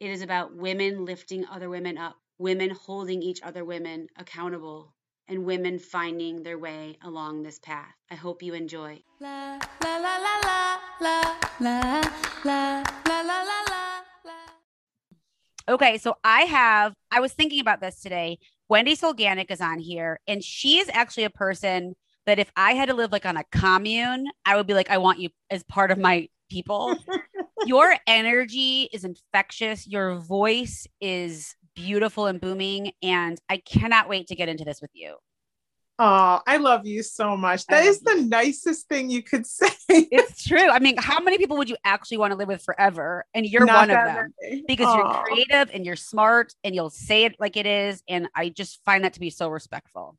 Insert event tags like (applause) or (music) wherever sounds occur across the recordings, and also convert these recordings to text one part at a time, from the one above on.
It is about women lifting other women up, women holding each other women accountable, and women finding their way along this path. I hope you enjoy. la la la la la la la la la la la Okay, so I have, I was thinking about this today. Wendy Solganik is on here, and she is actually a person that if I had to live like on a commune, I would be like, I want you as part of my people. Your energy is infectious. Your voice is beautiful and booming. And I cannot wait to get into this with you. Oh, I love you so much. That is the nicest thing you could (laughs) say. It's true. I mean, how many people would you actually want to live with forever? And you're Not one of them many. because Aw. you're creative and you're smart and you'll say it like it is. And I just find that to be so respectful.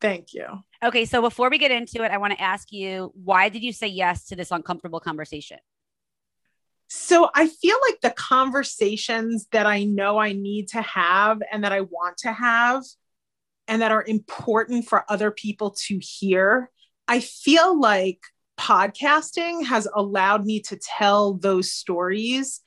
Thank you. Okay, so before we get into it, I want to ask you why did you say yes to this uncomfortable conversation? So I feel like the conversations that I know I need to have and that I want to have and that are important for other people to hear, I feel like podcasting has allowed me to tell those stories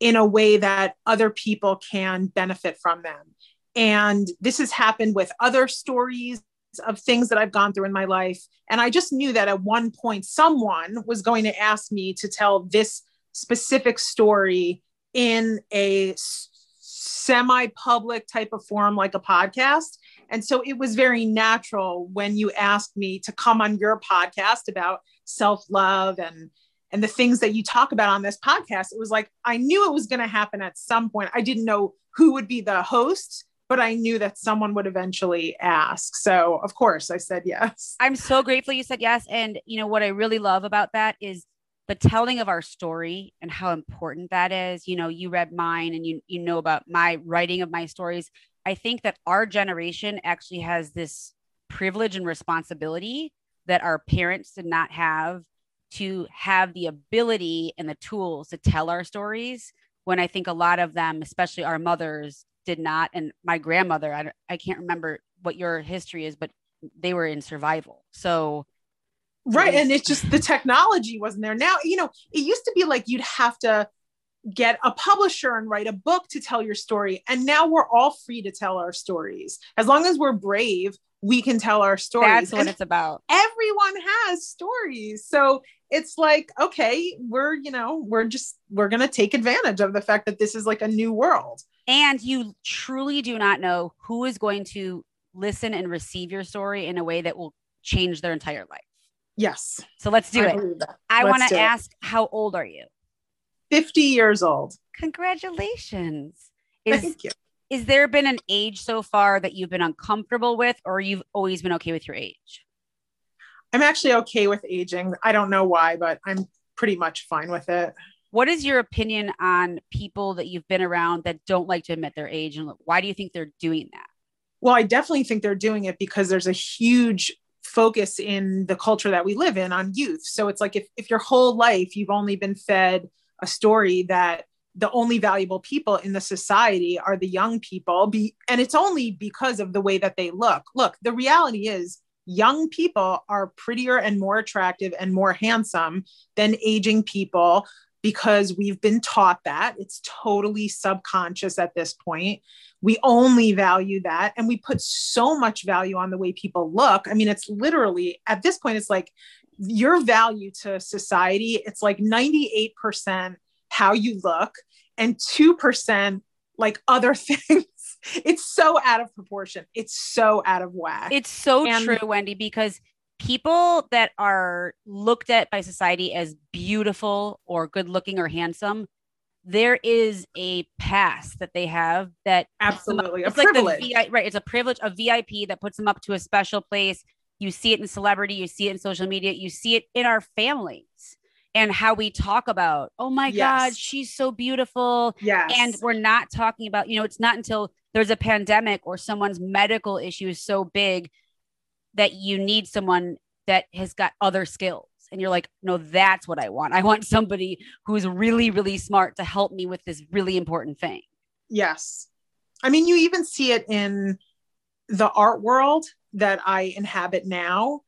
in a way that other people can benefit from them. And this has happened with other stories of things that I've gone through in my life. And I just knew that at one point, someone was going to ask me to tell this specific story in a semi public type of form, like a podcast. And so it was very natural when you asked me to come on your podcast about self love and and the things that you talk about on this podcast it was like i knew it was going to happen at some point i didn't know who would be the host but i knew that someone would eventually ask so of course i said yes I'm so grateful you said yes. And you know what I really love about that is the telling of our story and how important that is. You know, you read mine and you you know about my writing of my stories. I think that our generation actually has this privilege and responsibility that our parents did not have to have the ability and the tools to tell our stories when I think a lot of them, especially our mothers, did not. And my grandmother, I, I can't remember what your history is, but they were in survival. So right and it's just the technology wasn't there. Now you know it used to be like you'd have to get a publisher and write a book to tell your story and now we're all free to tell our stories. As long as we're brave we can tell our stories. That's what And it's about. everyone has stories. So it's like okay we're you know we're just we're going to take advantage of the fact that this is like a new world. And you truly do not know who is going to listen and receive your story in a way that will change their entire life. Yes So let's do I it. I want to it. ask, how old are you? 50 years old Congratulations. Is thank you is there been an age so far that you've been uncomfortable with, or you've always been okay with your age? i'm actually okay with aging i don't know why but i'm pretty much fine with it What is your opinion on people that you've been around that don't like to admit their age, and why do you think they're doing that? Well, I definitely think they're doing it because there's a huge focus in the culture that we live in on youth. So it's like if, if your whole life you've only been fed a story that the only valuable people in the society are the young people, be, and it's only because of the way that they look. Look, the reality is young people are prettier and more attractive and more handsome than aging people because we've been taught that. It's totally subconscious at this point. We only value that and we put so much value on the way people look. I mean it's literally at this point it's like your value to society it's like 98% how you look and 2% like other (laughs) things. It's so out of proportion. It's so out of whack. It's so And- true, Wendy, because people that are looked at by society as beautiful or good looking or handsome, there is a pass that they have that puts them up- absolutely a it's like the privilege VI right. It's a privilege, a VIP that puts them up to a special place. You see it in celebrity, you see it in social media, you see it in our families. and how we talk about, oh my God, she's so beautiful. Yes. And we're not talking about, you know, it's not until there's a pandemic or someone's medical issue is so big that you need someone that has got other skills. And you're like, no, that's what I want. I want somebody who's really, really smart to help me with this really important thing. Yes. I mean, you even see it in the art world that I inhabit now.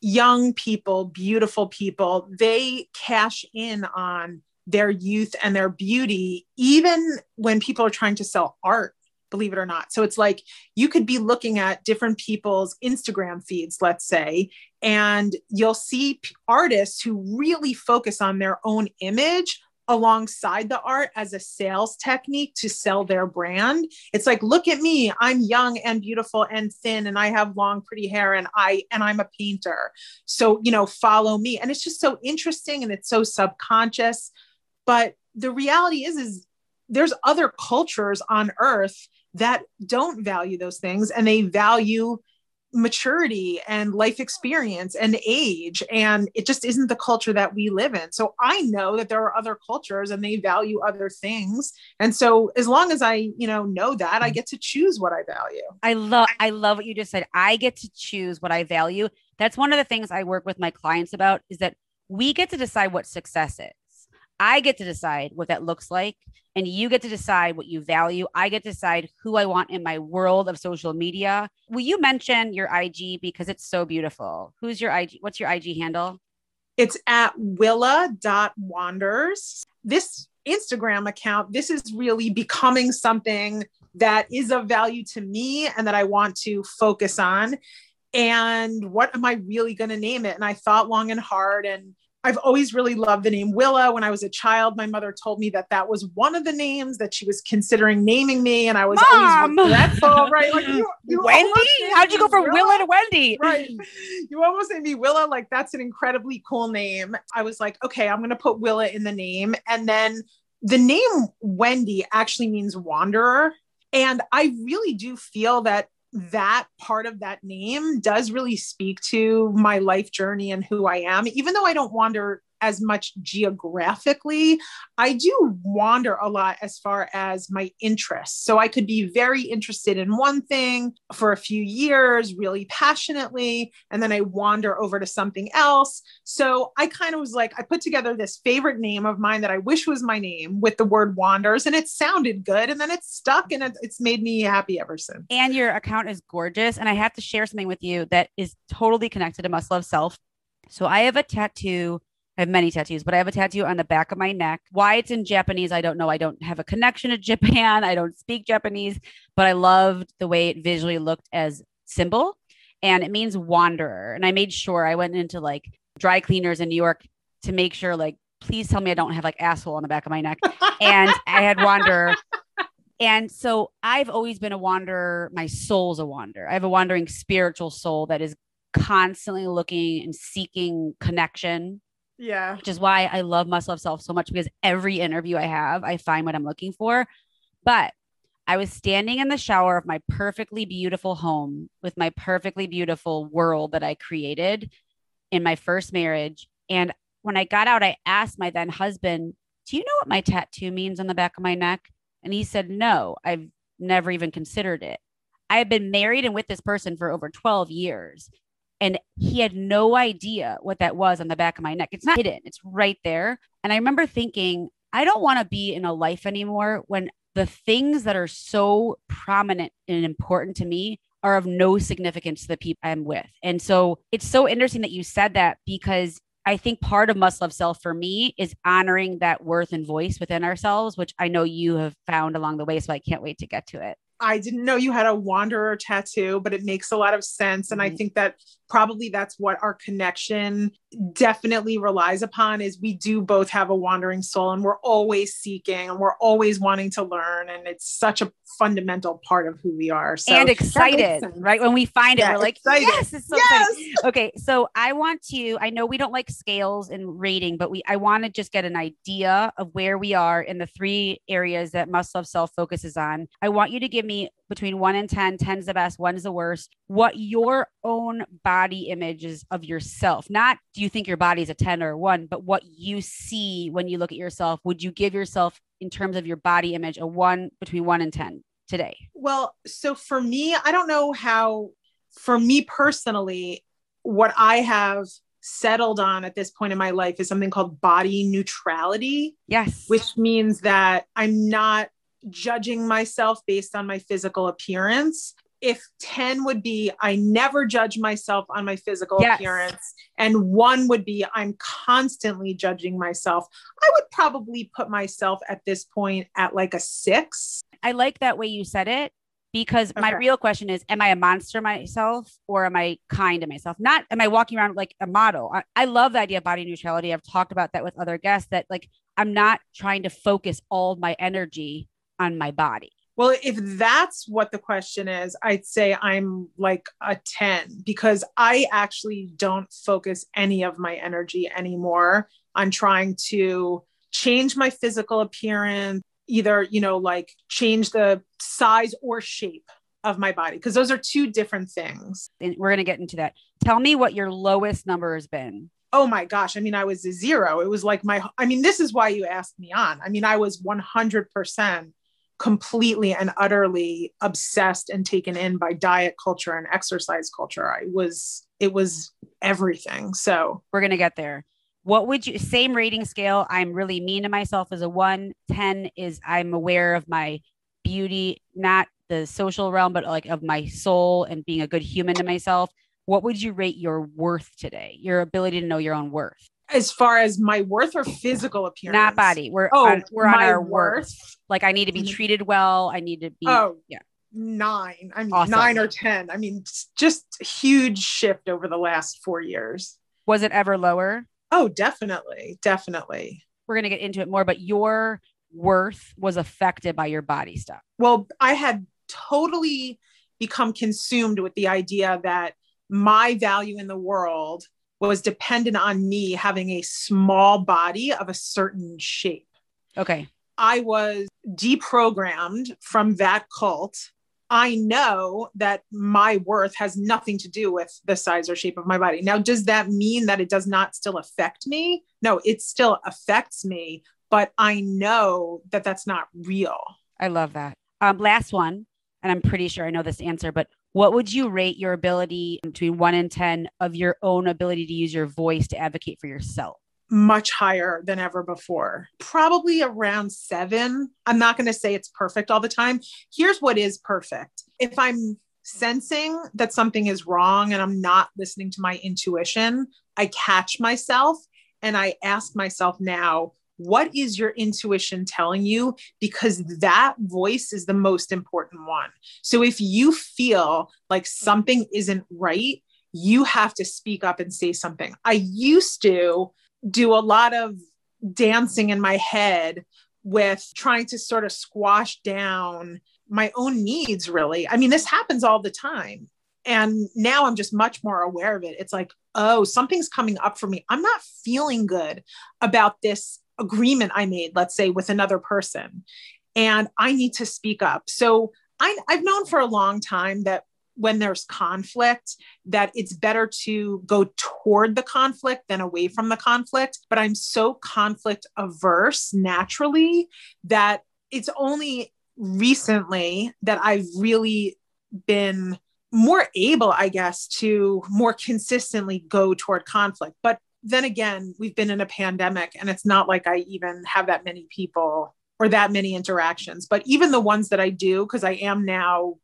Young people, beautiful people, they cash in on their youth and their beauty, even when people are trying to sell art, believe it or not. So it's like you could be looking at different people's Instagram feeds, let's say, and you'll see artists who really focus on their own image alongside the art as a sales technique to sell their brand. It's like, look at me, I'm young and beautiful and thin and I have long pretty hair and I and I'm a painter. So, you know, follow me. And it's just so interesting and it's so subconscious. But the reality is is there's other cultures on earth that don't value those things and they value maturity and life experience and age and it just isn't the culture that we live in so i know that there are other cultures and they value other things and so as long as i you know know that i mm-hmm. get to choose what i value I love I love what you just said. I get to choose what I value. That's one of the things I work with my clients about is that we get to decide what success is. I get to decide what that looks like and you get to decide what you value. I get to decide who I want in my world of social media. Will you mention your IG because it's so beautiful? Who's your IG? What's your IG handle? it's at willa.wanders this instagram account this is really becoming something that is of value to me and that i want to focus on and what am i really going to name it and i thought long and hard and I've always really loved the name Willa. When I was a child, my mother told me that that was one of the names that she was considering naming me, and I was Mom! always regretful. Right? Like you, (laughs) you Wendy? How'd you go from Willa to Wendy? right. You almost made me Willa. Like that's an incredibly cool name. I was like, okay, I'm gonna put Willa in the name. And then the name Wendy actually means wanderer. And I really do feel that that part of that name does really speak to my life journey and who I am. Even though I don't wander as much geographically, I do wander a lot as far as my interests. So I could be very interested in one thing for a few years, really passionately, and then I wander over to something else. So I kind of was like, I put together this favorite name of mine that I wish was my name with the word wanders, and it sounded good. And then it's stuck and it's made me happy ever since. and your account is gorgeous. And I have to share something with you that is totally connected to Must Love Self. So I have a tattoo. I have many tattoos, but I have a tattoo on the back of my neck. Why it's in Japanese, I don't know. I don't have a connection to (laughs) Japan. I don't speak Japanese, but I loved the way it visually looked as symbol. And it means wanderer. And I made sure I went into like dry cleaners in New York to make sure, like, please tell me I don't have like asshole on the back of my neck. And I had wanderer. And so I've always been a wanderer. My soul's a wanderer. I have a wandering spiritual soul that is constantly looking and seeking connection, yeah. which is why I love Must Love Self so much because every interview I have, I find what I'm looking for. But I was standing in the shower of my perfectly beautiful home with my perfectly beautiful world that I created in my first marriage. And when I got out, I asked my then husband, Do you know what my tattoo means on the back of my neck? And he said, No, I've never even considered it. I had been married and with this person for over 12 years. And he had no idea what that was on the back of my neck. It's not hidden, it's right there. And I remember thinking, I don't want to be in a life anymore when the things that are so prominent and important to me are of no significance to the people I'm with. And so it's so interesting that you said that because I think part of must love self for me is honoring that worth and voice within ourselves, which I know you have found along the way. So I can't wait to get to it. I didn't know you had a wanderer tattoo, but it makes a lot of sense. And I Mhm. think that probably that's what our connection definitely relies upon is we do both have a wandering soul and we're always seeking and we're always wanting to learn. And it's such a fundamental part of who we are. So and excited, right? When we find it, Yeah, we're like, yes, it's so. Yes. Okay, so I want to. I know we don't like scales and rating, but we. I want to just get an idea of where we are in the three areas that Must Love Self focuses on. I want you to give me between one and 10, 10's the best, one's the worst, what your own body image is of yourself. Not do you think your body's a 10 or a one, but what you see when you look at yourself. Would you give yourself, in terms of your body image, a one between one and 10 today? Well, so for me, I don't know how, for me personally, what I have settled on at this point in my life is something called body neutrality. Yes. Which means that I'm not judging myself based on my physical appearance. If 10 would be, I never judge myself on my physical yes. appearance, and one would be, I'm constantly judging myself, I would probably put myself at this point at like a six. I like that way you said it because okay. my real question is am i a monster myself or am i kind to myself not am i walking around like a model I, I, love the idea of body neutrality i've talked about that with other guests that like i'm not trying to focus all my energy on my body. Well if that's what the question is i'd say i'm like a 10 because i actually don't focus any of my energy anymore on trying to change my physical appearance either you know like change the size or shape of my body because those are two different things. And we're going to get into that. Tell me what your lowest number has been. Oh my gosh. I mean i was a zero. It was like my i mean this is why you asked me on. I mean i was 100% completely and utterly obsessed and taken in by diet culture and exercise culture. I was it was everything. So we're to get there. What would you same rating scale. I'm really mean to myself as a 1 10 is i'm aware of my beauty not the social realm but like of my soul and being a good human to myself. What would you rate your worth today? Your ability to know your own worth as far as my worth or physical appearance not body we're oh, on, we're on our worth. worth like i need to be mm-hmm. treated well i need to be oh yeah nine i mean awesome. nine or ten i mean just huge shift over the last four years was it ever lower Oh, definitely. Definitely. We're going to get into it more, but your worth was affected by your body stuff. Well, I had totally become consumed with the idea that my value in the world was dependent on me having a small body of a certain shape. Okay. I was deprogrammed from that cult I know that my worth has nothing to do with the size or shape of my body. Now, does that mean that it does not still affect me? No, it still affects me, but I know that that's not real. I love that. Um, last one, and I'm pretty sure I know this answer, but what would you rate your ability between one and 10 of your own ability to use your voice to advocate for yourself? much higher than ever before. Probably around seven. I'm not going to say it's perfect all the time. Here's what is perfect. If I'm sensing that something is wrong and I'm not listening to my intuition, I catch myself and I ask myself now, what is your intuition telling you? Because that voice is the most important one. So if you feel like something isn't right, you have to speak up and say something. I used to do a lot of dancing in my head with trying to sort of squash down my own needs, really. I mean, this happens all the time. And now I'm just much more aware of it. It's like, oh, something's coming up for me. I'm not feeling good about this agreement I made, let's say, with another person. And I need to speak up. So I, I've known for a long time that when there's conflict that it's better to go toward the conflict than away from the conflict but i'm so conflict averse naturally that it's only recently that i've really been more able i guess to more consistently go toward conflict but then again we've been in a pandemic and it's not like i even have that many people or that many interactions but even the ones that i do because i am now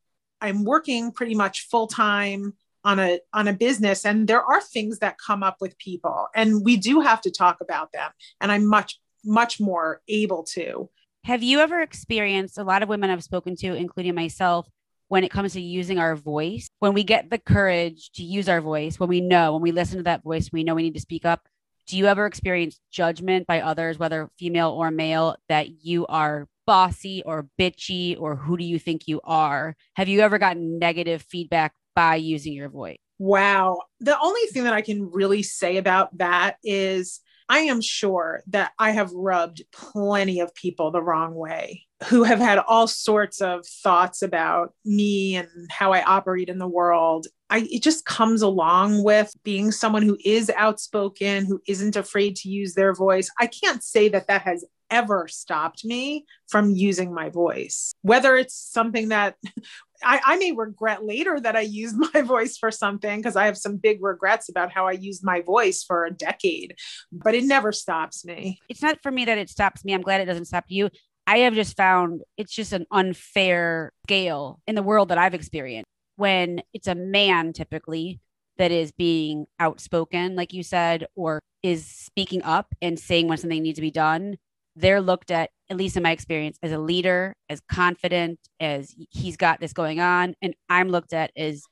I'm working pretty much full time on a on a business and there are things that come up with people and we do have to talk about them and I'm much much more able to. Have you ever experienced a lot of women I've spoken to including myself when it comes to using our voice when we get the courage to use our voice when we know when we listen to that voice we know we need to speak up do you ever experience judgment by others whether female or male that you are bossy or bitchy or who do you think you are? Have you ever gotten negative feedback by using your voice? Wow. The only thing that I can really say about that is I am sure that I have rubbed plenty of people the wrong way. Who have had all sorts of thoughts about me and how I operate in the world. I, it just comes along with being someone who is outspoken, who isn't afraid to use their voice. I can't say that that has ever stopped me from using my voice. Whether it's something that (laughs) I, I, may regret later that I used (laughs) my voice for something because I have some big regrets about how I used my voice for a decade, but it never stops me. It's not for me that it stops me. I'm glad it doesn't stop you. I have just found it's just an unfair scale in the world that I've experienced when it's a man typically that is being outspoken, like you said, or is speaking up and saying when something needs to be done. They're looked at, at least in my experience, as a leader, as confident, as he's got this going on. And I'm looked at as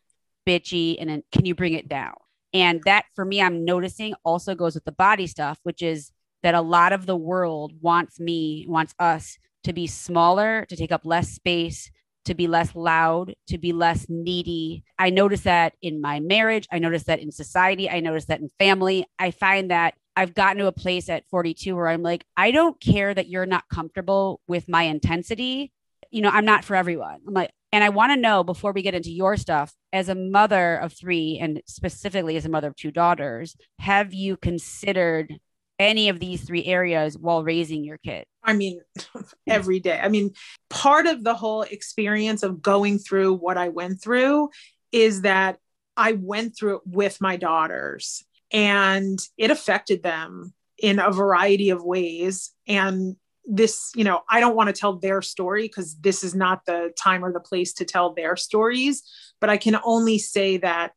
bitchy and then can you bring it down? And that for me, I'm noticing also goes with the body stuff, which is that a lot of the world wants me, wants us to be smaller, to take up less space, to be less loud, to be less needy. I notice that in my marriage. I notice that in society. I notice that in family. I find that I've gotten to a place at 42 where I'm like, I don't care that you're not comfortable with my intensity. You know, I'm not for everyone. I'm like, and I want to know before we get into your stuff, as a mother of three, and specifically as a mother of two daughters, have you considered any of these three areas while raising your kid? I mean, (laughs) every day. I mean, part of the whole experience of going through what I went through is that I went through it with my daughters and it affected them in a variety of ways. And this, you know, I don't want to tell their story because this is not the time or the place to tell their stories, but I can only say that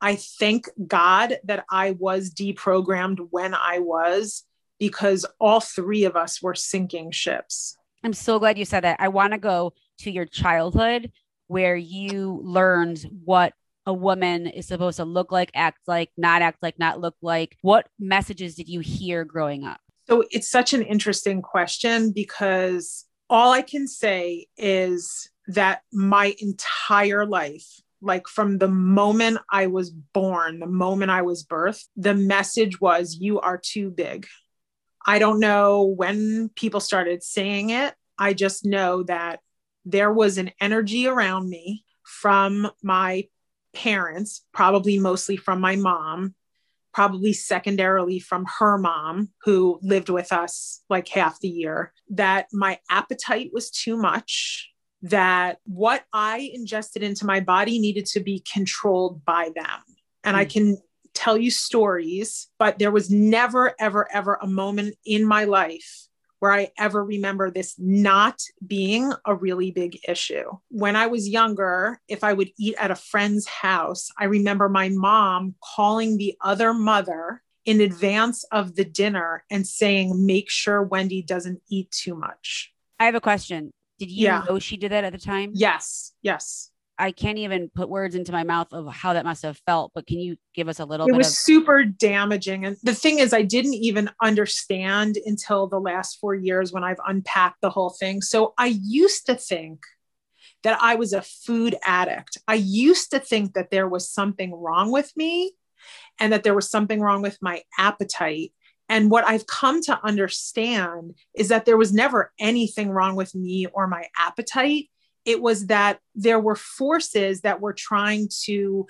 I thank God that I was deprogrammed when I was because all three of us were sinking ships. I'm so glad you said that. I want to go to your childhood where you learned what a woman is supposed to look like, act like, not act like, not look like. What messages did you hear growing up? So it's such an interesting question because all I can say is that my entire life, like from the moment I was born, the moment I was birthed, the message was, You are too big. I don't know when people started saying it. I just know that there was an energy around me from my parents, probably mostly from my mom, probably secondarily from her mom, who lived with us like half the year, that my appetite was too much, that what I ingested into my body needed to be controlled by them. And mm. I can tell you stories, but there was never, ever, ever a moment in my life where I ever remember this not being a really big issue. When I was younger, if I would eat at a friend's house, I remember my mom calling the other mother in advance of the dinner and saying, Make sure Wendy doesn't eat too much. I have a question. Did you yeah. know she did that at the time? Yes. Yes. I can't even put words into my mouth of how that must have felt, but can you give us a little it was of- super damaging. And the thing is, I didn't even understand until the last four years when I've unpacked the whole thing. So I used to think that I was a food addict. I used to think that there was something wrong with me and that there was something wrong with my appetite. And what I've come to understand is that there was never anything wrong with me or my appetite it was that there were forces that were trying to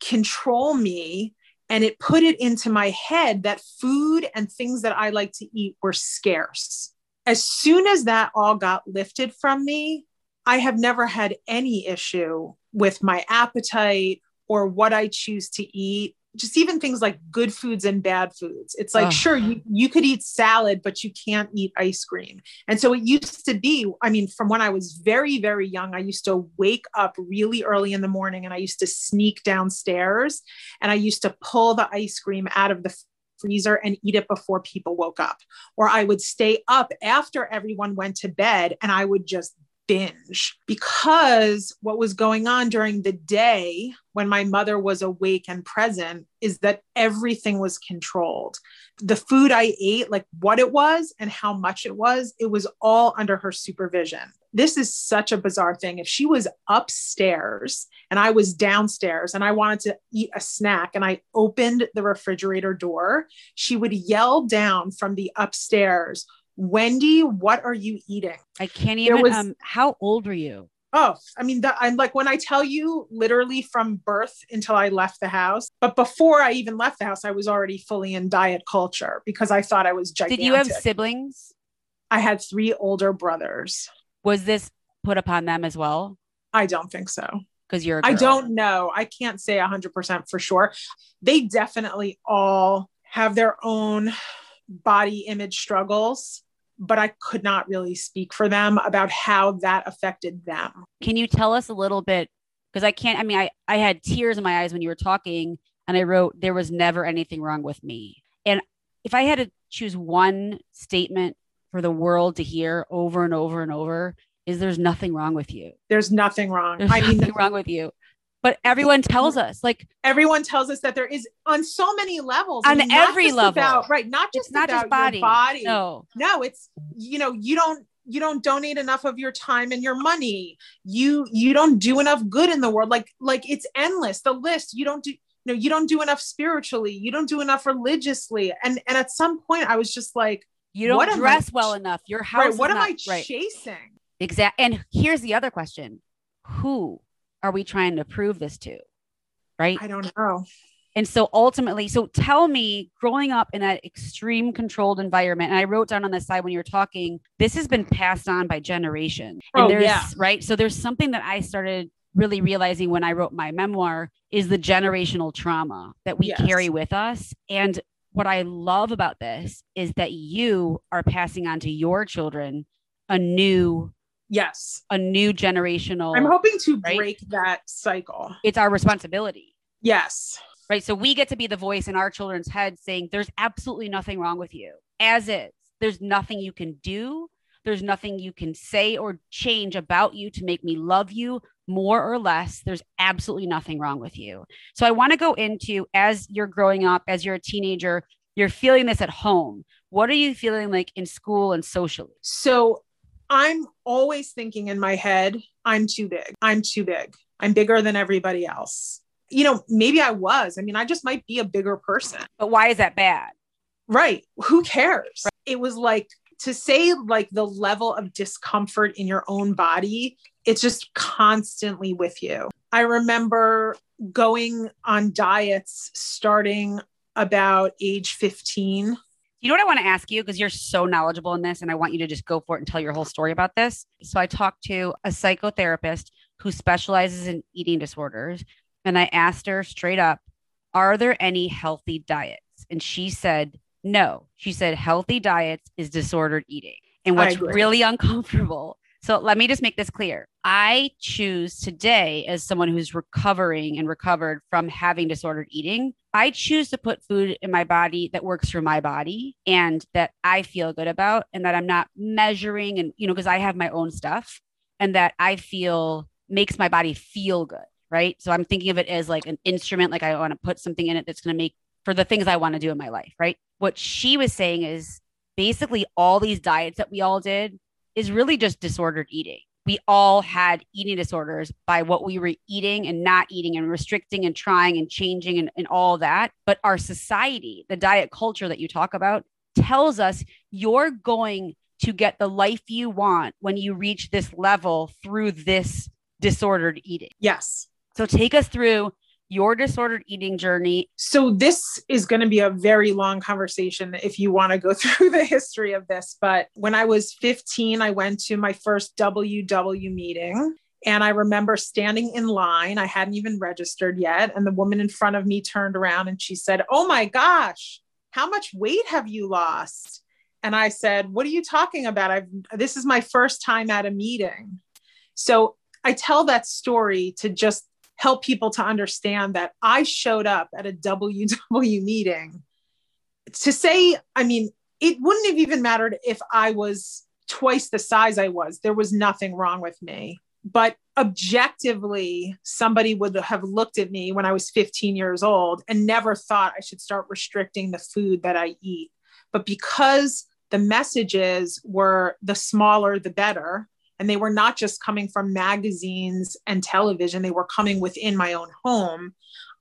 control me and it put it into my head that food and things that I like to eat were scarce. As soon as that all got lifted from me, I have never had any issue with my appetite or what I choose to eat just even things like good foods and bad foods. It's like, sure, you, you could eat salad, but you can't eat ice cream. And so it used to be, I mean, from when I was very, very young, I used to wake up really early in the morning and I used to sneak downstairs and I used to pull the ice cream out of the freezer and eat it before people woke up. Or I would stay up after everyone went to bed and I would just binge because what was going on during the day when my mother was awake and present is that everything was controlled. The food I ate, like what it was and how much it was, it was all under her supervision. This is such a bizarre thing. If she was upstairs and I was downstairs and I wanted to eat a snack and I opened the refrigerator door, she would yell down from the upstairs, Wendy, what are you eating? I can't even. was- um, how old were you? Oh, I mean, the, I'm like when I tell you literally from birth until I left the house, but before I even left the house, I was already fully in diet culture because I thought I was gigantic. Did you have siblings? I had three older brothers. Was this put upon them as well? I don't think so. Because you're. I don't know. I can't say a 100% for sure. They definitely all have their own body image struggles, but I could not really speak for them about how that affected them. Can you tell us a little bit? Because I can't. I mean, I I had tears in my eyes when you were talking, and I wrote, "There was never anything wrong with me." And if I had to choose one statement for the world to hear over and over and over, is there's nothing wrong with you. There's nothing wrong. There's I mean, nothing wrong with you. But everyone tells us, like, everyone tells us that there is on so many levels On not every level. about- right not just it's not just body. your body No. no it's you know you don't you don't donate enough of your time and your money you you don't do enough good in the world like like it's endless the list you don't do you know you don't do enough spiritually you don't do enough religiously and and at some point i was just like You don't What I dress ch- well enough. Your house. right what am not- i right. chasing Exact. And here's the other question: Who are we trying to prove this to? Right. i don't know And so ultimately, so tell me, growing up in that extreme controlled environment, and I wrote down on the side when you were talking, this has been passed on by generation. And Oh, there's yeah. right. So there's something that I started really realizing when I wrote my memoir is the generational trauma that we Yes. carry with us. And what I love about this is that you are passing on to your children a new, yes a new generational. i'm hoping to right? break that cycle it's our responsibility. yes right? So we get to be the voice in our children's heads saying, there's absolutely nothing wrong with you, as is. There's nothing you can do. There's nothing you can say or change about you to make me love you more or less. There's absolutely nothing wrong with you. So I want to go into as you're growing up, as you're a teenager, you're feeling this at home. What are you feeling like in school and socially? So I'm always thinking in my head, I'm too big. I'm too big. I'm bigger than everybody else. You know, maybe I was. I mean, I just might be a bigger person. But why is that bad? Right. Who cares? It was like to say, like, the level of discomfort in your own body, it's just constantly with you. I remember going on diets starting about age 15. You know what I want to ask you because you're so knowledgeable in this, and I want you to just go for it and tell your whole story about this. So I talked to a psychotherapist who specializes in eating disorders, and I asked her straight up, "Are there any healthy diets?" And she said, "No." She said, "Healthy diets is disordered eating." And what's really (laughs) uncomfortable. So let me just make this clear. I choose today, as someone who's recovering and recovered from having disordered eating, I choose to put food in my body that works for my body and that I feel good about, and that I'm not measuring and, you know, because I have my own stuff and that I feel makes my body feel good. Right. So I'm thinking of it as like an instrument, like I want to put something in it that's going to make for the things I want to do in my life. Right. What she was saying is basically all these diets that we all did is really just disordered eating. We all had eating disorders by what we were eating and not eating and restricting and trying and changing and, and all that. But our society, the diet culture that you talk about, tells us you're going to get the life you want when you reach this level through this disordered eating. Yes. So take us through your disordered eating journey. So this is going to be a very long conversation if you want to go (laughs) through the history of this. But when I was 15, I went to my first WW meeting. And I remember standing in line. I hadn't even registered yet. And the woman in front of me turned around and she said, Oh my gosh, how much weight have you lost? And I said, What are you talking about? I've this is my first time at a meeting. So I tell that story to just help people to understand that I showed up at a (laughs) WW meeting to say, I mean, it wouldn't have even mattered if I was twice the size I was. There was nothing wrong with me. But objectively, somebody would have looked at me when I was 15 years old and never thought I should start restricting the food that I eat. But because the messages were the smaller, the better, and they were not just coming from magazines and television, they were coming within my own home.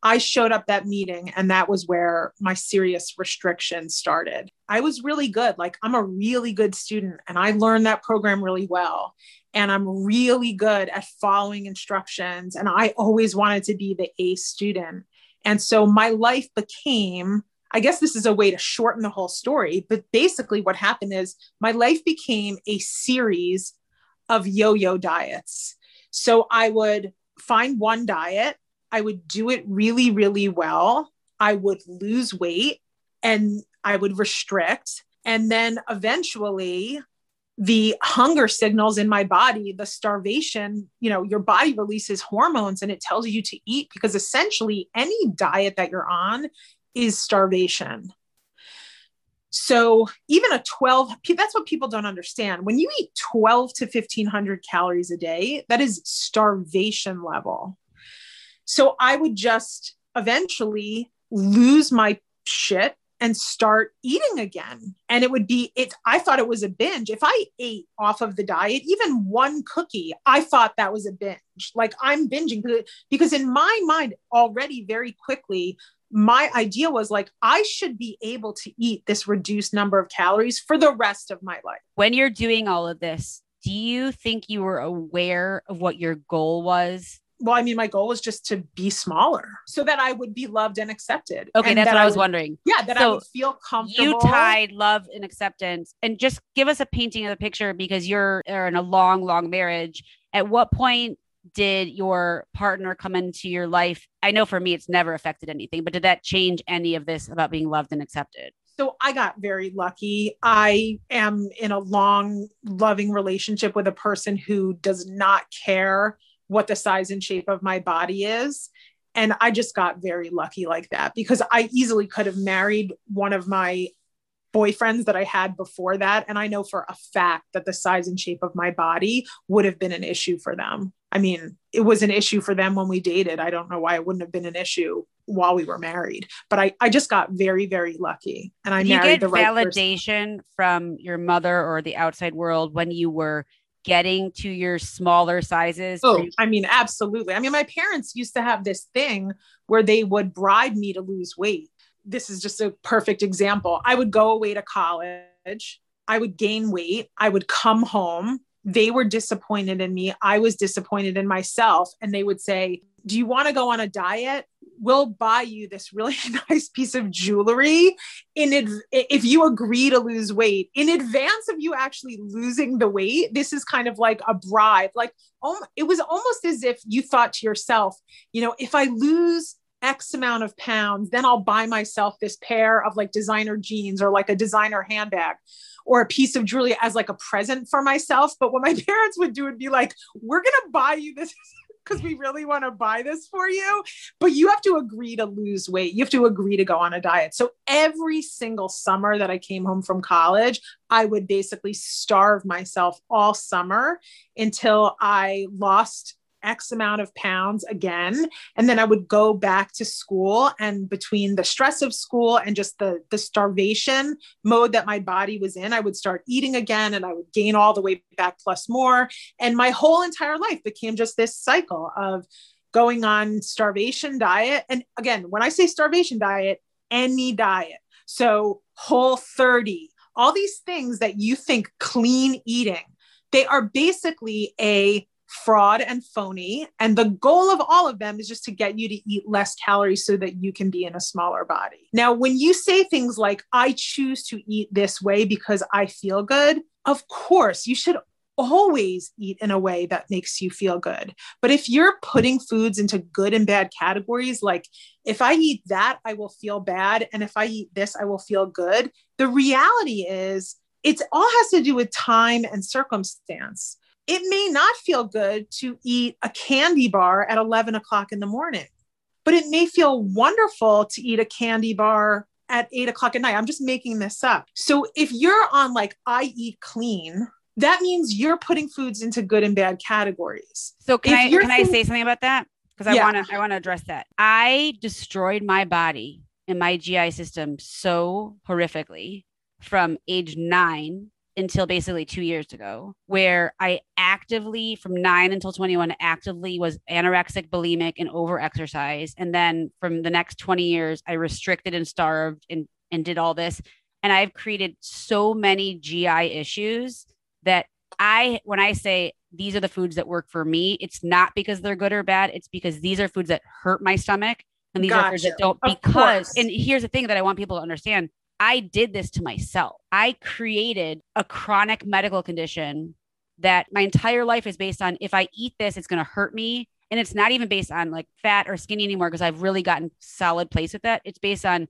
I showed up that meeting and that was where my serious restrictions started. I was really good. Like I'm a really good student and I learned that program really well. And I'm really good at following instructions. And I always wanted to be the A student. And so my life became, I guess this is a way to shorten the whole story, but basically what happened is my life became a series of yo yo diets. So I would find one diet I would do it really, really well. I would lose weight and I would restrict. And then eventually, the hunger signals in my body, the starvation, you know, your body releases hormones and it tells you to eat because essentially any diet that you're on is starvation. So even a 12, that's what people don't understand. When you eat 12 to 1500 calories a day, that is starvation level. So I would just eventually lose my shit and start eating again. And it would be it I thought it was a binge. If I ate off of the diet, even one cookie, I thought that was a binge. Like I'm binging because in my mind already very quickly my idea was like I should be able to eat this reduced number of calories for the rest of my life. When you're doing all of this, do you think you were aware of what your goal was well, I mean, my goal was just to be smaller so that I would be loved and accepted. Okay, and that's that what I was would, wondering. Yeah, that I So would feel comfortable. You tied love and acceptance, and just give us a painting of the picture because you're in a long, long marriage. At what point did your partner come into your life? I know for me, it's never affected anything, but did that change any of this about being loved and accepted? So I got very lucky. I am in a long, loving relationship with a person who does not care what the size and shape of my body is. And I just got very lucky like that because I easily could have married one of my boyfriends that I had before that. And I know for a fact that the size and shape of my body would have been an issue for them. I mean, it was an issue for them when we dated. I don't know why it wouldn't have been an issue while we were married. But I, I just got very, very lucky. And I Did you married get the right person. validation from your mother or the outside world when you were getting to your smaller sizes? Oh, I mean, absolutely. I mean, my parents used to have this thing where they would bribe me to lose weight. This is just a perfect example. I would go away to college, I would gain weight, I would come home. They were disappointed in me. I was disappointed in myself. And they would say, Do you want to go on a diet? We'll buy you this really (laughs) nice piece of jewelry in if you agree to lose weight in advance of you actually losing the weight. This is kind of like a bribe. Like, oh, it was almost as if you thought to yourself, you know, if I lose X amount of pounds, then I'll buy myself this pair of like designer jeans or like a designer handbag or a piece of jewelry as like a present for myself. But what my (laughs) parents would do would be like, we're going to buy you this (laughs) because we really want to buy this for you. But you have to agree to lose weight. You have to agree to go on a diet. So every single summer that I came home from college, I would basically starve myself all summer until I lost X amount of pounds again. And then I would go back to school. And between the stress of school and just the, the starvation mode that my body was in, I would start eating again and I would gain all the way back plus more. And my whole entire life became just this cycle of going on starvation diet. And again, when I say starvation diet, any diet. So whole 30, all these things that you think clean eating, they are basically a fraud and phony. And the goal of all of them is just to get you to eat less calories so that you can be in a smaller body. Now, when you say things like, I choose to eat this way because I feel good, of course, you should always eat in a way that makes you feel good. But if you're putting foods into good and bad categories, like if I eat that, I will feel bad. And if I eat this, I will feel good. The reality is, it all has to do with time and circumstance it may not feel good to eat a candy bar at 11 o'clock in the morning, but it may feel wonderful to eat a candy bar at eight o'clock at night. I'm just making this up. So if you're on like, I eat clean, that means you're putting foods into good and bad categories. So can If I can I say something about that? Because I Yeah. want to I want to address that. I destroyed my body and my GI system so horrifically from age nine until basically two years ago, where I actively, from nine until 21, actively was anorexic, bulimic, and over exercise. And then from the next 20 years, I restricted and starved and, and did all this. And I've created so many GI issues that I, when I say these are the foods that work for me, it's not because they're good or bad. It's because these are foods that hurt my stomach. And these are foods that don't, because, and here's the thing that I want people to understand I did this to myself. I created a chronic medical condition that my entire life is based on if I eat this, it's going to hurt me. And it's not even based on like fat or skinny anymore because I've really gotten solid place with that. It's based on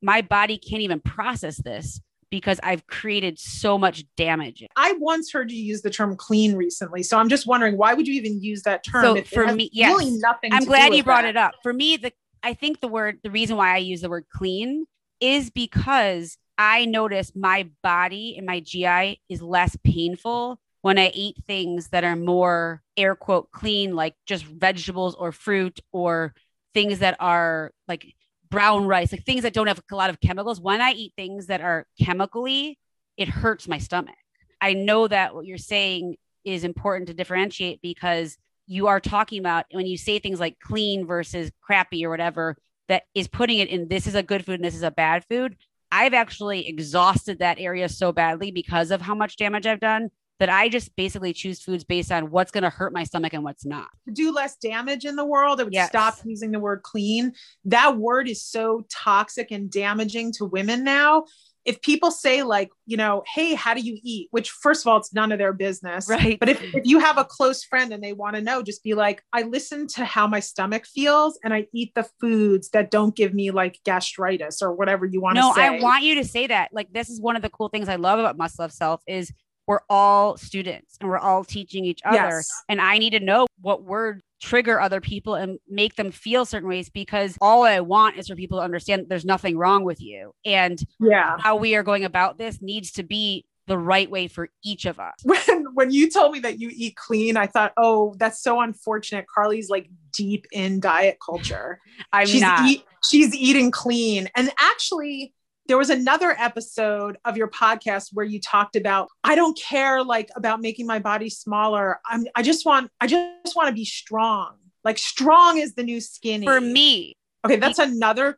my body can't even process this because I've created so much damage. I once heard you use the term clean recently. So I'm just wondering why would you even use that term? So for me- yes. really nothing. I'm glad you brought that. it up. For me, the I think the word the reason why I use the word clean is because I notice my body and my GI is less painful when I eat things that are more air quote clean, like just vegetables or fruit or things that are like brown rice, like things that don't have a lot of chemicals. When I eat things that are chemically, it hurts my stomach. I know that what you're saying is important to differentiate because you are talking about when you say things like clean versus crappy or whatever, that is putting it in this is a good food and this is a bad food. I've actually exhausted that area so badly because of how much damage I've done that I just basically choose foods based on what's going to hurt my stomach and what's not. to do less damage in the world, I would Yes. stop using the word clean. That word is so toxic and damaging to women now. If people say, like, you know, hey, how do you eat? Which, first of all, it's none of their business. Right. But if, if you have a close friend and they want to know, just be like, I listen to how my stomach feels and I eat the foods that don't give me like gastritis or whatever you want to no, say. I want you to say that. Like this is one of the cool things I love about Must Love Self is we're all students and we're all teaching each other. Yes. And I need to know what words trigger other people and make them feel certain ways because all I want is for people to understand that there's nothing wrong with you. And Yeah. how we are going about this needs to be the right way for each of us. (laughs) when when you told me that you eat clean, I thought, oh, that's so unfortunate. Carly's like deep in diet culture. (laughs) I'm she's not. eat, she's eating clean. And actually, there was another episode of your podcast where you talked about I don't care like about making my body smaller. I'm I just want I just want to be strong. Like strong is the new skinny. for me, Okay, that's another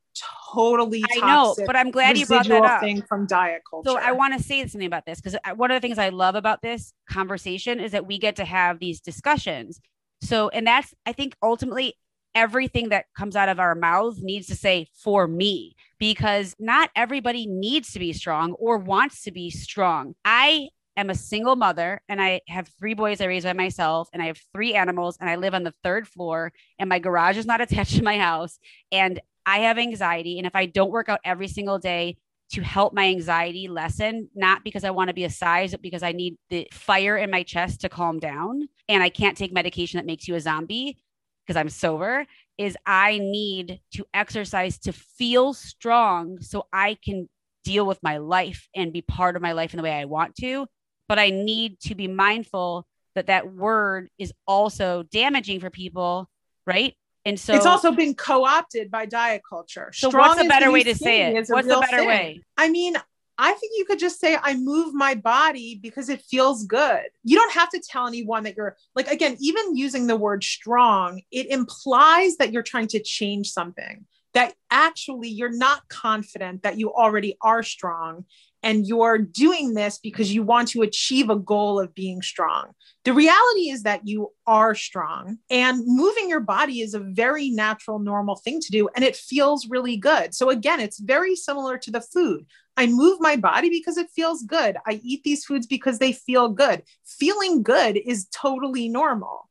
totally I know, toxic but I'm glad you brought that up. thing from diet culture. So I want to say something about this because one of the things I love about this conversation is that we get to have these discussions. So, and that's I think ultimately everything that comes out of our mouths needs to say for me because not everybody needs to be strong or wants to be strong. I am a single mother and I have three boys I raise by myself and I have three animals and I live on the third floor and my garage is not (laughs) attached to my house and I have anxiety and if I don't work out every single day to help my anxiety lessen, not because I want to be a size, but because I need the fire in my chest to calm down. And I can't take medication that makes you a zombie because I'm sober, is I need to exercise to feel strong so I can deal with my life and be part of my life in the way I want to. But I need to be mindful that that word is also damaging for people, right? And so it's also been co-opted by diet culture. so Strong what's a better way to say it? What's the better thing. way? I mean, I think you could just say, I move my body because it feels good. You don't have to tell anyone that you're like, again, even using the word strong, it implies that you're trying to change something, that actually you're not confident that you already are strong. And you're doing this because you want to achieve a goal of being strong. The reality is that you are strong and moving your body is a very natural, normal thing to do. And it feels really good. So, again, it's very similar to the food. I move my body because it feels good. I eat these foods because they feel good. Feeling good is totally normal.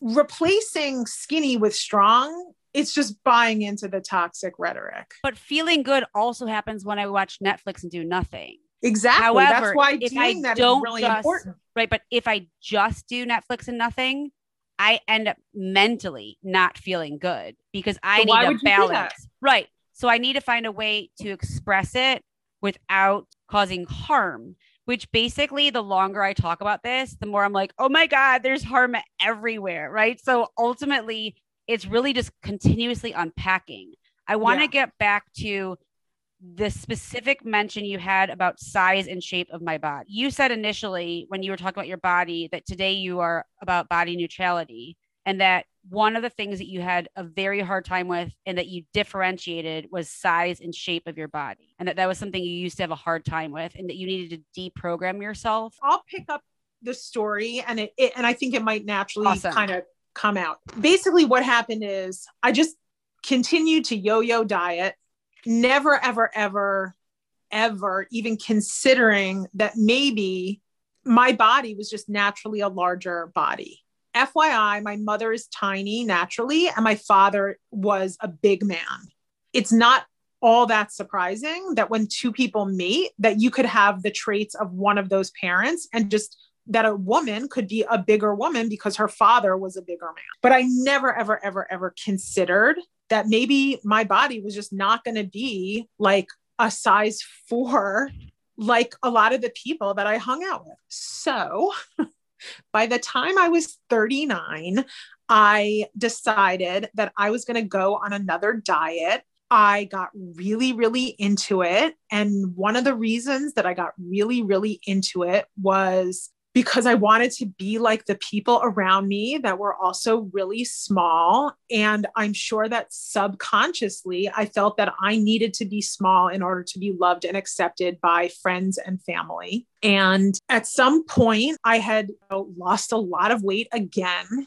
Replacing skinny with strong, it's just buying into the toxic rhetoric. But feeling good also happens when I watch Netflix and do nothing. Exactly. However, That's why doing I that is really just- important. Right. But if I just do Netflix and nothing, I end up mentally not feeling good because I So need a you do that? balance. Right. So I need to find a way to express it without causing harm, which basically, the longer I talk about this, the more I'm like, oh my God, there's harm everywhere. Right. So ultimately, it's really just continuously unpacking. I want to Yeah. get back to the specific mention you had about size and shape of my body. You said initially when you were talking about your body that today you are about body neutrality and that one of the things that you had a very hard time with and that you differentiated was size and shape of your body and that that was something you used to have a hard time with and that you needed to deprogram yourself I'll pick up the story and it, it and I think it might naturally Awesome. kind of come out. Basically what happened is I just continued to yo-yo diet, never ever ever ever even considering that maybe my body was just naturally a larger body. FYI, my mother is tiny naturally and my father was a big man. It's not all that surprising that when two people meet that you could have the traits of one of those parents and just that a woman could be a bigger woman because her father was a bigger man. But I never, ever, ever, ever considered that maybe my body was just not going to be like a size four, like a lot of the people that I hung out with. So (laughs) by the time I was 39, I decided that I was going to go on another diet. I got really, really into it. And one of the reasons that I got really, really into it was because I wanted to be like the people around me that were also really small. And I'm sure that subconsciously I felt that I needed to be small in order to be loved and accepted by friends and family. And at some point, I had lost a lot of weight again.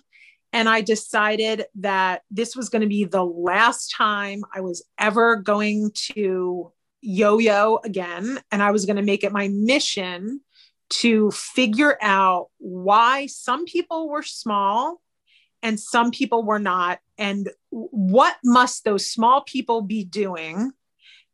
And I decided that this was going to be the last time I was ever going to yo yo again. And I was going to make it my mission to figure out why some people were small and some people were not. And what must those small people be doing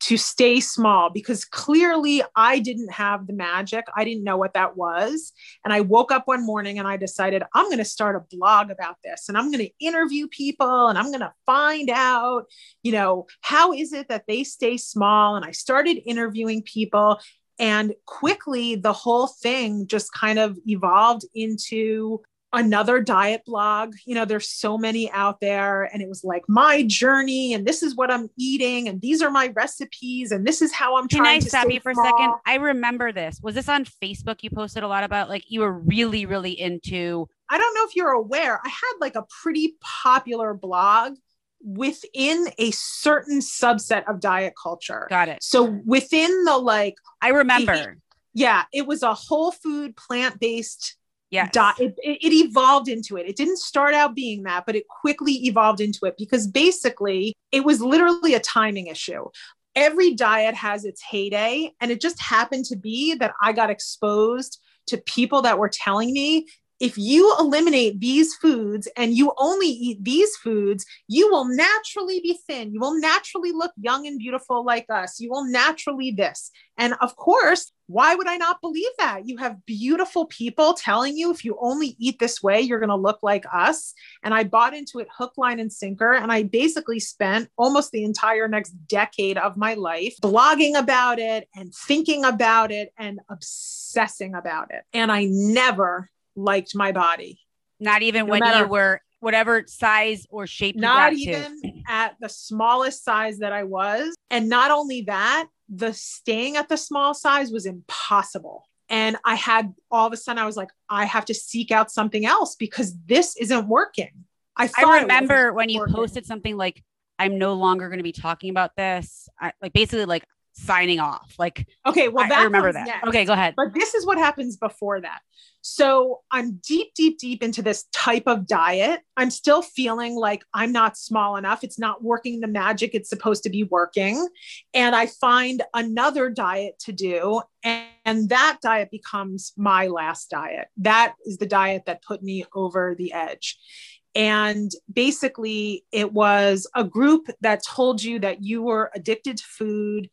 to stay small? Because clearly I didn't have the magic. I didn't know what that was. And I woke up one morning and I decided I'm going to start a blog about this and I'm going to interview people and I'm going to find out, you know, how is it that they stay small? And I started interviewing people and quickly, the whole thing just kind of evolved into another diet blog. You know, there's so many out there. And it was like my journey, and this is what I'm eating, and these are my recipes, and this is how I'm Can trying I to stop you for a second? I remember this. Was this on Facebook? You posted a lot about like you were really, really into. I don't know if you're aware, I had like a pretty popular blog within a certain subset of diet culture. Got it. So within the like, I remember. yeah, it was a whole food, plant based Yeah, it, it, it evolved into it it didn't start out being that but it quickly evolved into it because basically it was literally a timing issue every diet has its heyday and it just happened to be that i got exposed to people that were telling me if you eliminate these foods and you only eat these foods, you will naturally be thin. You will naturally look young and beautiful like us. You will naturally this. And of course, why would I not believe that? You have beautiful people telling you if you only eat this way, you're going to look like us. And I bought into it hook, line, and sinker. And I basically spent almost the entire next decade of my life blogging about it and thinking about it and obsessing about it. And I never liked my body. Not even No when matter- you were whatever size or shape Not even to. at the smallest size that I was. And not only that, the staying at the small size was impossible. And I had all of a sudden, I was like, I have to seek out something else because this isn't working. I, I remember when you working. posted something like, "I'm no longer going to be talking about this," I, like basically like signing off. Like Okay, well, I, I remember that. next. Okay, go ahead. But this is what happens before that. So I'm deep, deep, deep into this type of diet. I'm still feeling like I'm not small enough. It's not working the magic it's supposed to be working. And I find another diet to do. And, and that diet becomes my last diet. That is the diet that put me over the edge. And basically, it was a group that told you that you were addicted to food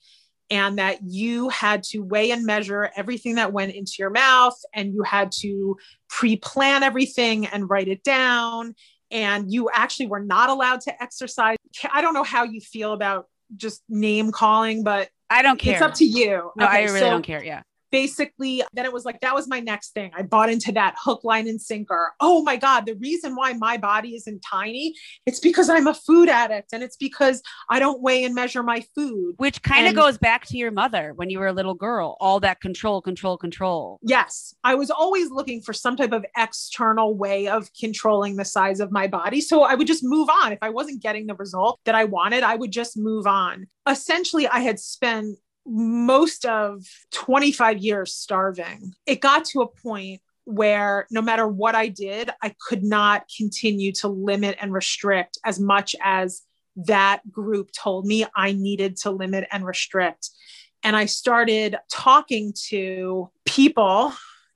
and that you had to weigh and measure everything that went into your mouth and you had to pre-plan everything and write it down and you actually were not allowed to exercise i don't know how you feel about just name calling but I don't care. it's up to you no, I really so- don't care. Yeah. Basically then it was like that was my next thing. I bought into that hook line and sinker. Oh my god the reason why my body isn't tiny it's because i'm a food addict and it's because i don't weigh and measure my food. Which kind of goes back to your mother when you were a little girl all that control control control. Yes. I was always looking for some type of external way of controlling the size of my body. So i would just move on. If i wasn't getting the result that i wanted i would just move on. Essentially i had spent most of 25 years starving. It got to a point where no matter what I did, I could not continue to limit and restrict as much as that group told me I needed to limit and restrict. And I started talking to people.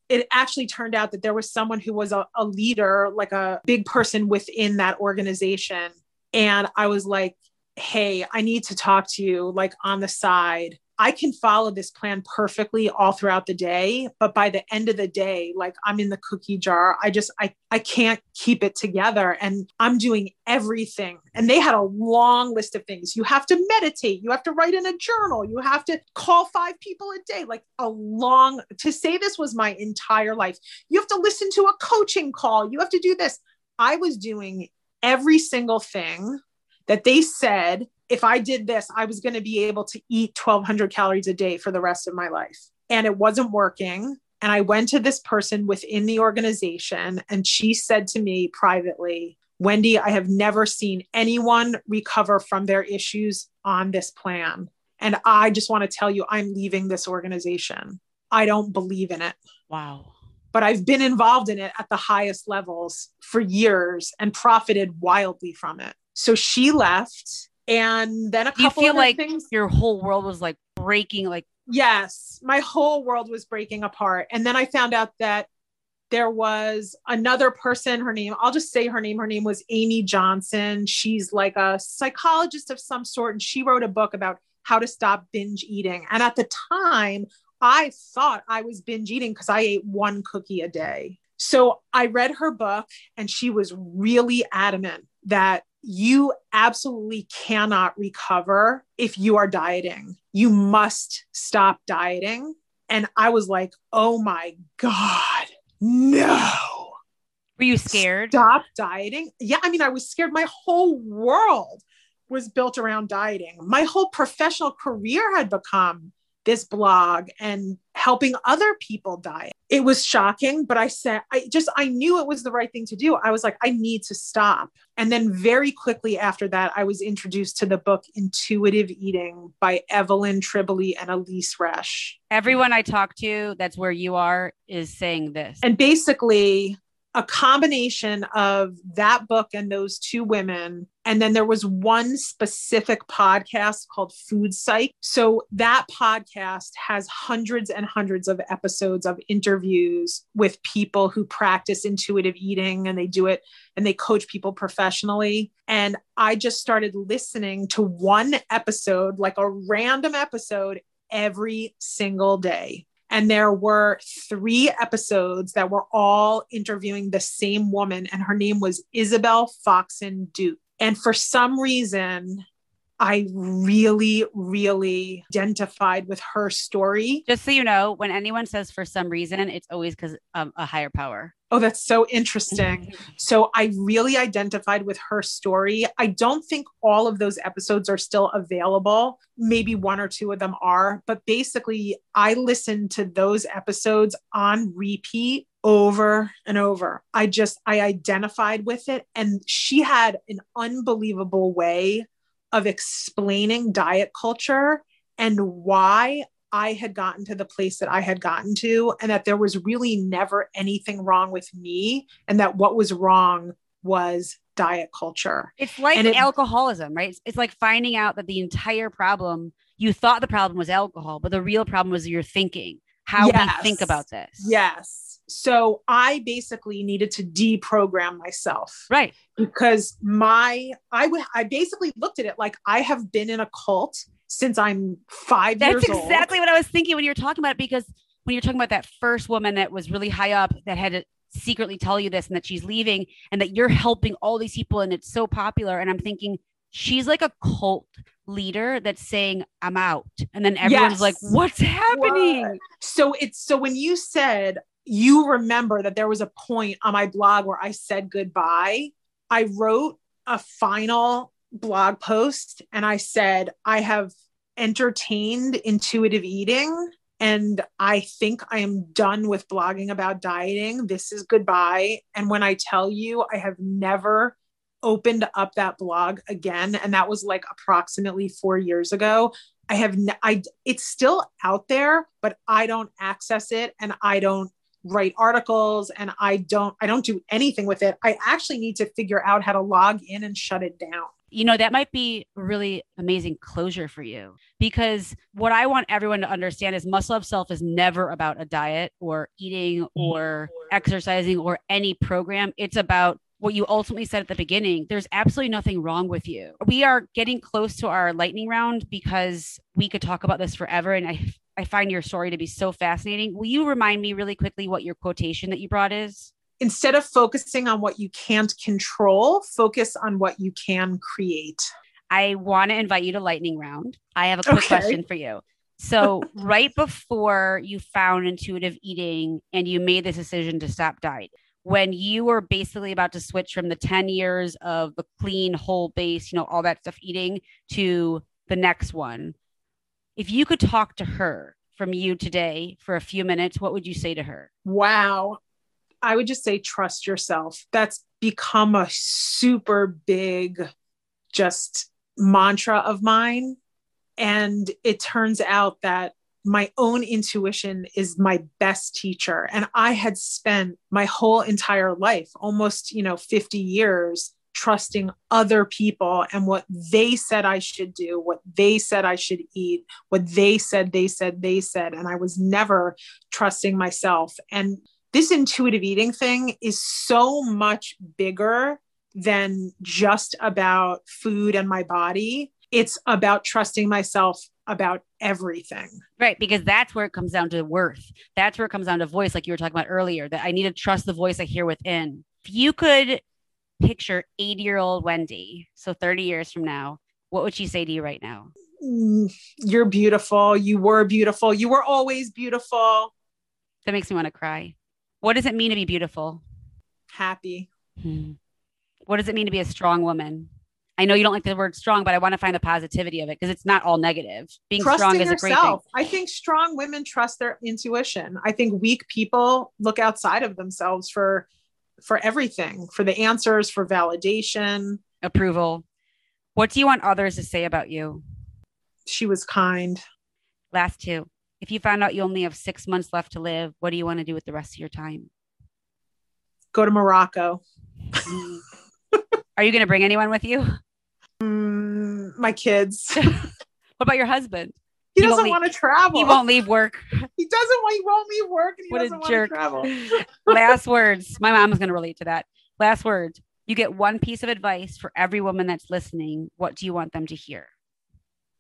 It actually turned out that there was someone who was a, a leader, like a big person within that organization. And I was like, hey, I need to talk to you like on the side. I can follow this plan perfectly all throughout the day, but by the end of the day, like I'm in the cookie jar. I just I I can't keep it together and I'm doing everything. And they had a long list of things. You have to meditate, you have to write in a journal, you have to call five people a day, like a long to say this was my entire life. You have to listen to a coaching call, you have to do this. I was doing every single thing that they said if I did this, I was going to be able to eat 1200 calories a day for the rest of my life. And it wasn't working. And I went to this person within the organization, and she said to me privately, Wendy, I have never seen anyone recover from their issues on this plan. And I just want to tell you, I'm leaving this organization. I don't believe in it wow but I've been involved in it at the highest levels for years and profited wildly from it. So she left. And then a Do you couple feel like things. your whole world was like breaking like Yes, my whole world was breaking apart. And then I found out that there was another person, her name, I'll just say her name. Her name was Amy Johnson. She's like a psychologist of some sort. And she wrote a book about how to stop binge eating. And at the time, I thought I was binge eating because I ate one cookie a day. So I read her book, and she was really adamant that you absolutely cannot recover if you are dieting. You must stop dieting. And I was like, oh my God, no. were you scared Stop dieting. Yeah, I mean, I was scared. My whole world was built around dieting. My whole professional career had become this blog and helping other people diet. It was shocking, but I said, I just, I knew it was the right thing to do. I was like, I need to stop. And then very quickly after that, I was introduced to the book Intuitive Eating by Evelyn Tribole and Elise Resch. everyone i talk to that's where you are is saying this and basically a combination of that book and those two women. And then there was one specific podcast called food psych. So that podcast has hundreds and hundreds of episodes of interviews with people who practice intuitive eating and they do it and they coach people professionally. And i just started listening to one episode like a random episode every single day and there were three episodes that were all interviewing the same woman, and her name was Isabel Foxen Duke. And for some reason, I really, really identified with her story. just so you know when anyone says for some reason it's always because of a higher power Oh, that's so interesting. (laughs) So I really identified with her story. I don't think all of those episodes are still available. Maybe one or two of them are, but basically, I listened to those episodes on repeat over and over. I just, I identified with it. And she had an unbelievable way of explaining diet culture and why I had gotten to the place that I had gotten to, and that there was really never anything wrong with me, and that what was wrong was diet culture. It's like it- alcoholism, right? It's, it's like finding out that the entire problem, you thought the problem was alcohol, but the real problem was your thinking, how Yes. we think about this. Yes. So I basically needed to deprogram myself Right. because my I basically looked at it like I have been in a cult since I'm five That's years old. exactly what I was thinking when you were talking about it, because when you're talking about that first woman that was really high up that had to secretly tell you this and that she's leaving and that you're helping all these people and it's so popular. And I'm thinking, she's like a cult leader that's saying, I'm out. And then everyone's Yes. like, what's happening? What? So it's so when you said you remember that there was a point on my blog where I said goodbye, I wrote a final blog post and I said, I have entertained intuitive eating and I think I am done with blogging about dieting. This is goodbye. And when I tell you, I have never opened up that blog again and that was like approximately 4 years ago. I have n- I it's still out there, but I don't access it and I don't write articles and I don't I don't do anything with it. I actually need to figure out how to log in and shut it down. you know that might be really amazing closure for you because what i want everyone to understand is must love self is never about a diet or eating or exercising or any program it's about what you ultimately said at the beginning there's absolutely nothing wrong with you we are getting close to our lightning round because we could talk about this forever and i i find your story to be so fascinating will you remind me really quickly what your quotation that you brought is Instead of focusing on what you can't control, focus on what you can create. I want to invite you to lightning round. I have a quick Okay. question for you. So, (laughs) right before you found intuitive eating and you made this decision to stop diet, when you were basically about to switch from the 10 years of the clean, whole base, you know, all that stuff eating to the next one, if you could talk to her from you today for a few minutes, what would you say to her? Wow. I would just say trust yourself. That's become a super big just mantra of mine. And it turns out that my own intuition is my best teacher. And I had spent my whole entire life, almost, you know, 50 years, trusting other people and what they said I should do, what they said I should eat, what they said, they said, they said. And I was never trusting myself. And this intuitive eating thing is so much bigger than just about food and my body. It's about trusting myself about everything. Right. Because that's where it comes down to worth. That's where it comes down to voice, like you were talking about earlier, that I need to trust the voice I hear within. If you could picture 80 year old Wendy, so 30 years from now, what would she say to you right now? Mm, You're beautiful. You were beautiful. You were always beautiful. That makes me want to cry. What does it mean to be beautiful? Happy. Hmm. What does it mean to be a strong woman? I know you don't like the word strong, but I want to find the positivity of it because it's not all negative. Being strong Trusting is a great thing. I think strong women trust their intuition. I think weak people look outside of themselves for for everything, for the answers, for validation. Approval. What do you want others to say about you? She was kind. Last two. If you found out you only have six months left to live, what do you want to do with the rest of your time? Go to Morocco. Mm. Are you going to bring anyone with you? Mm, my kids. (laughs) What about your husband? He He doesn't want to travel. He won't leave work. (laughs) He doesn't want. He won't leave work, and he What a jerk. to travel. (laughs) Last words. My mom is going to relate to that. Last words. You get one piece of advice for every woman that's listening. What do you want them to hear?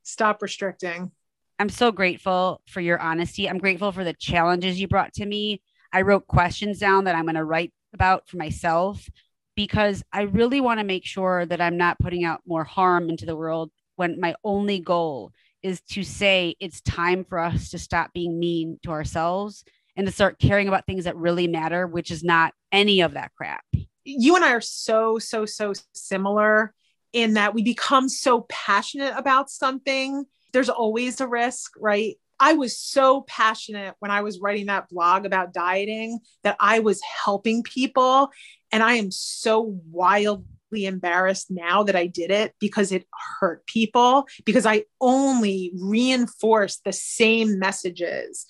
Stop restricting. I'm so grateful for your honesty. I'm grateful for the challenges you brought to me. I wrote questions down that I'm going to write about for myself because I really want to make sure that I'm not putting out more harm into the world when my only goal is to say it's time for us to stop being mean to ourselves and to start caring about things that really matter, which is not any of that crap. You and I are so so so similar in that we become so passionate about something. There's always a risk, right? I was so passionate when I was writing that blog about dieting that I was helping people. And I am so wildly embarrassed now that I did it because it hurt people, because I only reinforced the same messages.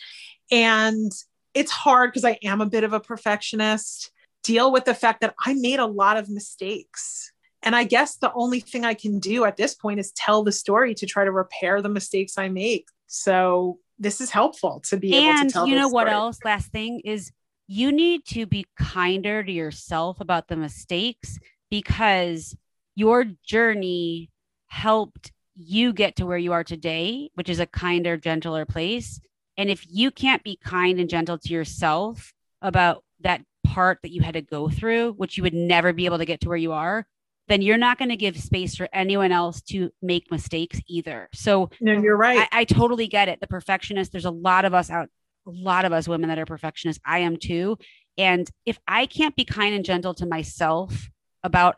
And it's hard because I am a bit of a perfectionist. Deal with the fact that I made a lot of mistakes. And I guess the only thing I can do at this point is tell the story to try to repair the mistakes I make. So this is helpful to be able to tell. you know what else last thing is you need to be kinder to yourself about the mistakes because your journey helped you get to where you are today which is a kinder gentler place and if you can't be kind and gentle to yourself about that part that you had to go through which you would never be able to get to where you are then you're not going to give space for anyone else to make mistakes either. So no, you're right. I, I totally get it. The perfectionist, there's a lot of us out, a lot of us women that are perfectionists. I am too. And if I can't be kind and gentle to myself about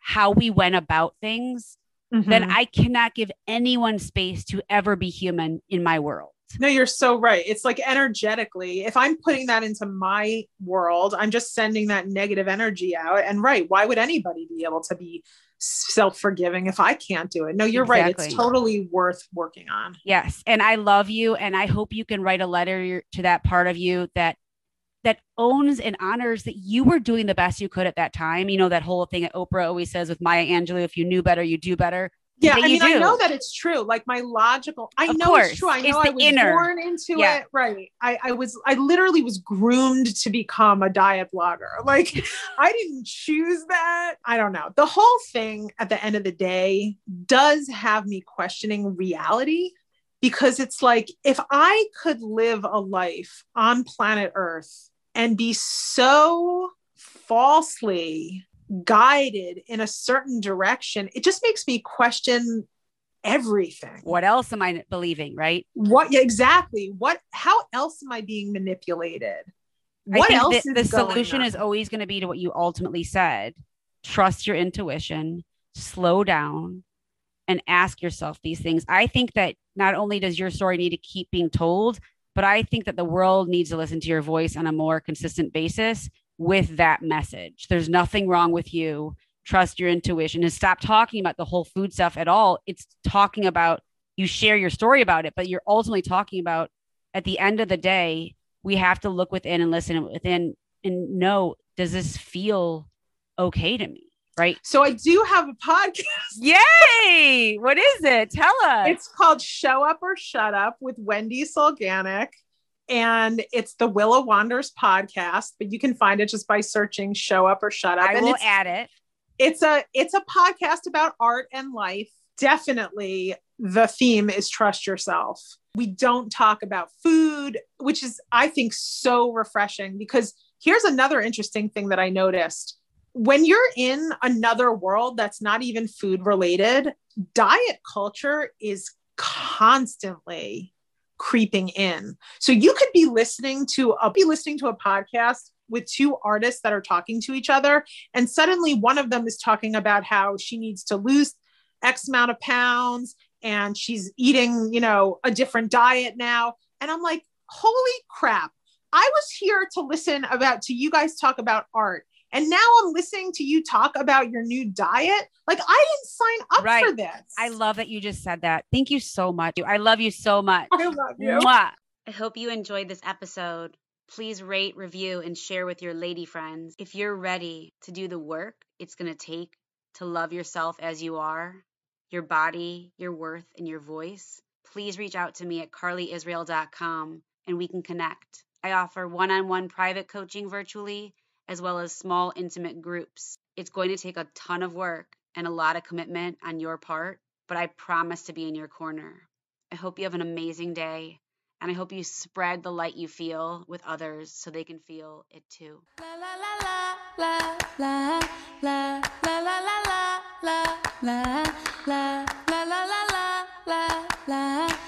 how we went about things, Mhm. then I cannot give anyone space to ever be human in my world. No, you're so right. It's like energetically, if I'm putting that into my world, I'm just sending that negative energy out. And right, why would anybody be able to be self forgiving if I can't do it? No, you're right. It's totally worth working on. Yes, and I love you, and I hope you can write a letter to that part of you that that owns and honors that you were doing the best you could at that time. You know that whole thing that Oprah always says with Maya Angelou: "If you knew better, you do better." Yeah, I you mean, I know that it's true. Like my logical, I Of know course. it's true. I know I was inner. born into Yeah. it. Right. I, I was, I literally was groomed to become a diet blogger. (laughs) Like I didn't choose that. I don't know. The whole thing at the end of the day does have me questioning reality because it's like if I could live a life on planet Earth and be so falsely guided in a certain direction, it just makes me question everything. What else am I believing? Right? What exactly? What how else am I being manipulated? What else the, is the solution on? is always going to be to what you ultimately said. Trust your intuition, slow down, and ask yourself these things. I think that not only does your story need to keep being told, but I think that the world needs to listen to your voice on a more consistent basis with that message. There's nothing wrong with you. Trust your intuition and stop talking about the whole food stuff at all. It's talking about you share your story about it, but you're ultimately talking about at the end of the day, we have to look within and listen within and know does this feel okay to me? Right? So I do have a podcast. Yay! What is it? Tell us. It's called Show Up or Shut Up with Wendy Solganik. And it's the Willa Wanders podcast, but you can find it just by searching Show Up or Shut Up. I and will add it. it's a it's a podcast about art and life. Definitely the theme is trust yourself. We don't talk about food, which is I think so refreshing because here's another interesting thing that I noticed. When you're in another world that's not even food related, diet culture is constantly creeping in. So you could be listening to a be listening to a podcast with two artists that are talking to each other and suddenly one of them is talking about how she needs to lose x amount of pounds and she's eating, you know, a different diet now and I'm like, "Holy crap. I was here to listen about to you guys talk about art and now I'm listening to you talk about your new diet. Like I didn't sign up Right. for this." I love that you just said that. Thank you so much. I love you so much. I love you. Mwah. I hope you enjoyed this episode. Please rate, review, and share with your lady friends. If you're ready to do the work it's going to take to love yourself as you are, your body, your worth, and your voice, please reach out to me at carlyisrael.com and we can connect. I offer one on one private coaching virtually as well as small, intimate groups. It's going to take a ton of work and a lot of commitment on your part, but I promise to be in your corner. I hope you have an amazing day, and I hope you spread the light you feel with others so they can feel it too. La la la la la la la la la la la la la la la la la la la